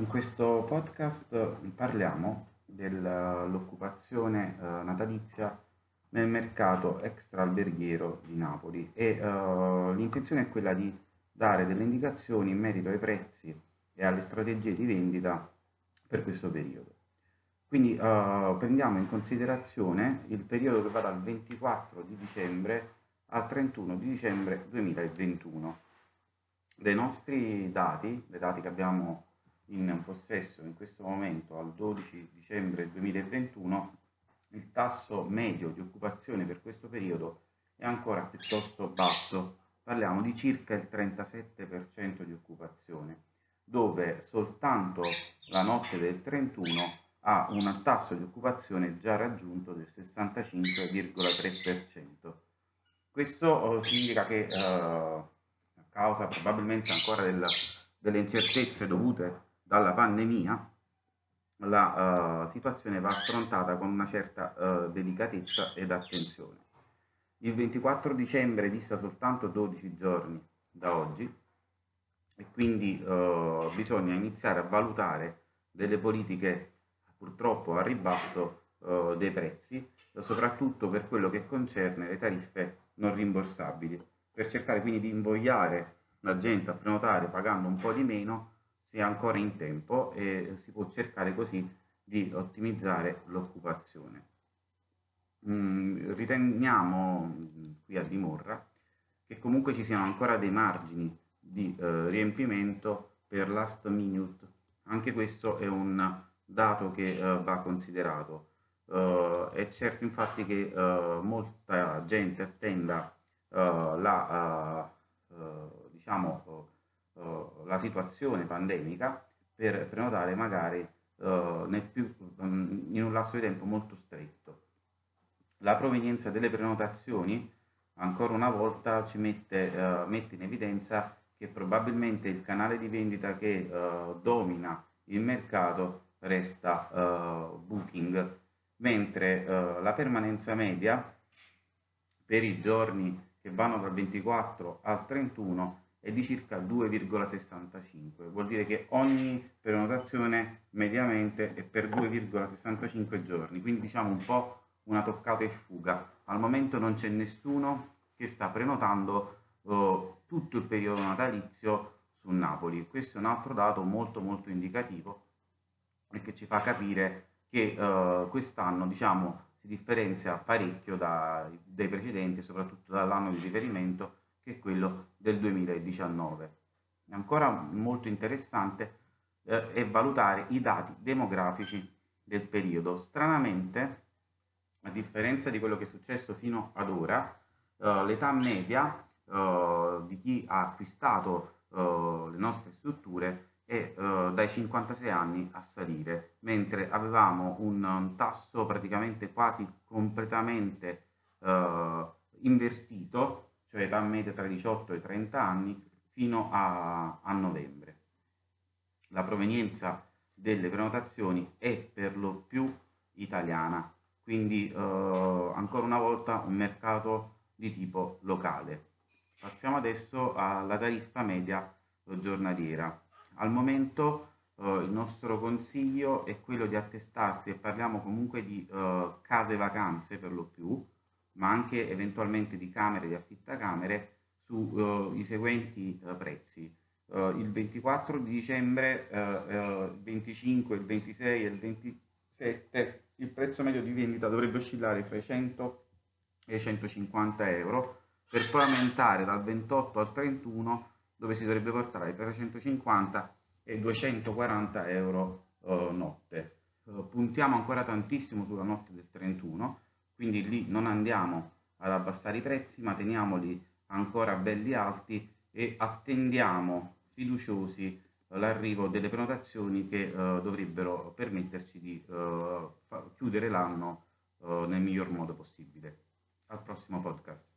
In questo podcast parliamo dell'occupazione eh, natalizia nel mercato extraalberghiero di Napoli e uh, l'intenzione è quella di dare delle indicazioni in merito ai prezzi e alle strategie di vendita per questo periodo. Quindi uh, prendiamo in considerazione il periodo che va dal 24 di dicembre al 31 di dicembre 2021. Dei nostri dati, dei dati che abbiamo in possesso in questo momento al 12 dicembre 2021, il tasso medio di occupazione per questo periodo è ancora piuttosto basso, parliamo di circa il 37% di occupazione, dove soltanto la notte del 31 ha un tasso di occupazione già raggiunto del 65,3%. Questo eh, significa che eh, a causa probabilmente ancora del, delle incertezze dovute dalla pandemia, la uh, situazione va affrontata con una certa uh, delicatezza ed attenzione. Il 24 dicembre dista soltanto 12 giorni da oggi e quindi uh, bisogna iniziare a valutare delle politiche purtroppo a ribasso dei prezzi, soprattutto per quello che concerne le tariffe non rimborsabili, per cercare quindi di invogliare la gente a prenotare pagando un po' di meno si è ancora in tempo e si può cercare così di ottimizzare l'occupazione. Mm, riteniamo mm, qui a Dimorra che comunque ci siano ancora dei margini di eh, riempimento per last minute. Anche questo è un dato che eh, va considerato. Uh, è certo infatti che uh, molta gente attenda uh, la, diciamo, la situazione pandemica per prenotare magari più, um, in un lasso di tempo molto stretto. La provenienza delle prenotazioni ancora una volta ci mette, mette in evidenza che probabilmente il canale di vendita che domina il mercato resta Booking mentre eh, la permanenza media per i giorni che vanno dal 24 al 31 è di circa 2,65, vuol dire che ogni prenotazione mediamente è per 2,65 giorni, quindi diciamo un po' una toccata e fuga. Al momento non c'è nessuno che sta prenotando eh, tutto il periodo natalizio su Napoli. Questo è un altro dato molto molto indicativo e che ci fa capire che uh, quest'anno diciamo, si differenzia parecchio da, dai precedenti, soprattutto dall'anno di riferimento che è quello del 2019. Ancora molto interessante eh, è valutare i dati demografici del periodo. Stranamente, a differenza di quello che è successo fino ad ora, eh, l'età media eh, di chi ha acquistato eh, le nostre strutture e uh, dai 56 anni a salire, mentre avevamo un, un tasso praticamente quasi completamente uh, invertito, cioè età media tra i 18 e i 30 anni, fino a, a novembre. La provenienza delle prenotazioni è per lo più italiana, quindi uh, ancora una volta un mercato di tipo locale. Passiamo adesso alla tariffa media giornaliera. Al momento eh, il nostro consiglio è quello di attestarsi e parliamo comunque di eh, case vacanze per lo più, ma anche eventualmente di camere di affittacamere sui eh, seguenti eh, prezzi. Eh, il 24 di dicembre, il 25, il 26 e il 27 il prezzo medio di vendita dovrebbe oscillare fra i 100 e i 150 euro per poi aumentare dal 28 al 31 dove si dovrebbe portare tra 150 e 240 euro notte. Puntiamo ancora tantissimo sulla notte del 31, quindi lì non andiamo ad abbassare i prezzi, ma teniamoli ancora belli alti e attendiamo fiduciosi l'arrivo delle prenotazioni che eh, dovrebbero permetterci di eh, chiudere l'anno eh, nel miglior modo possibile. Al prossimo podcast.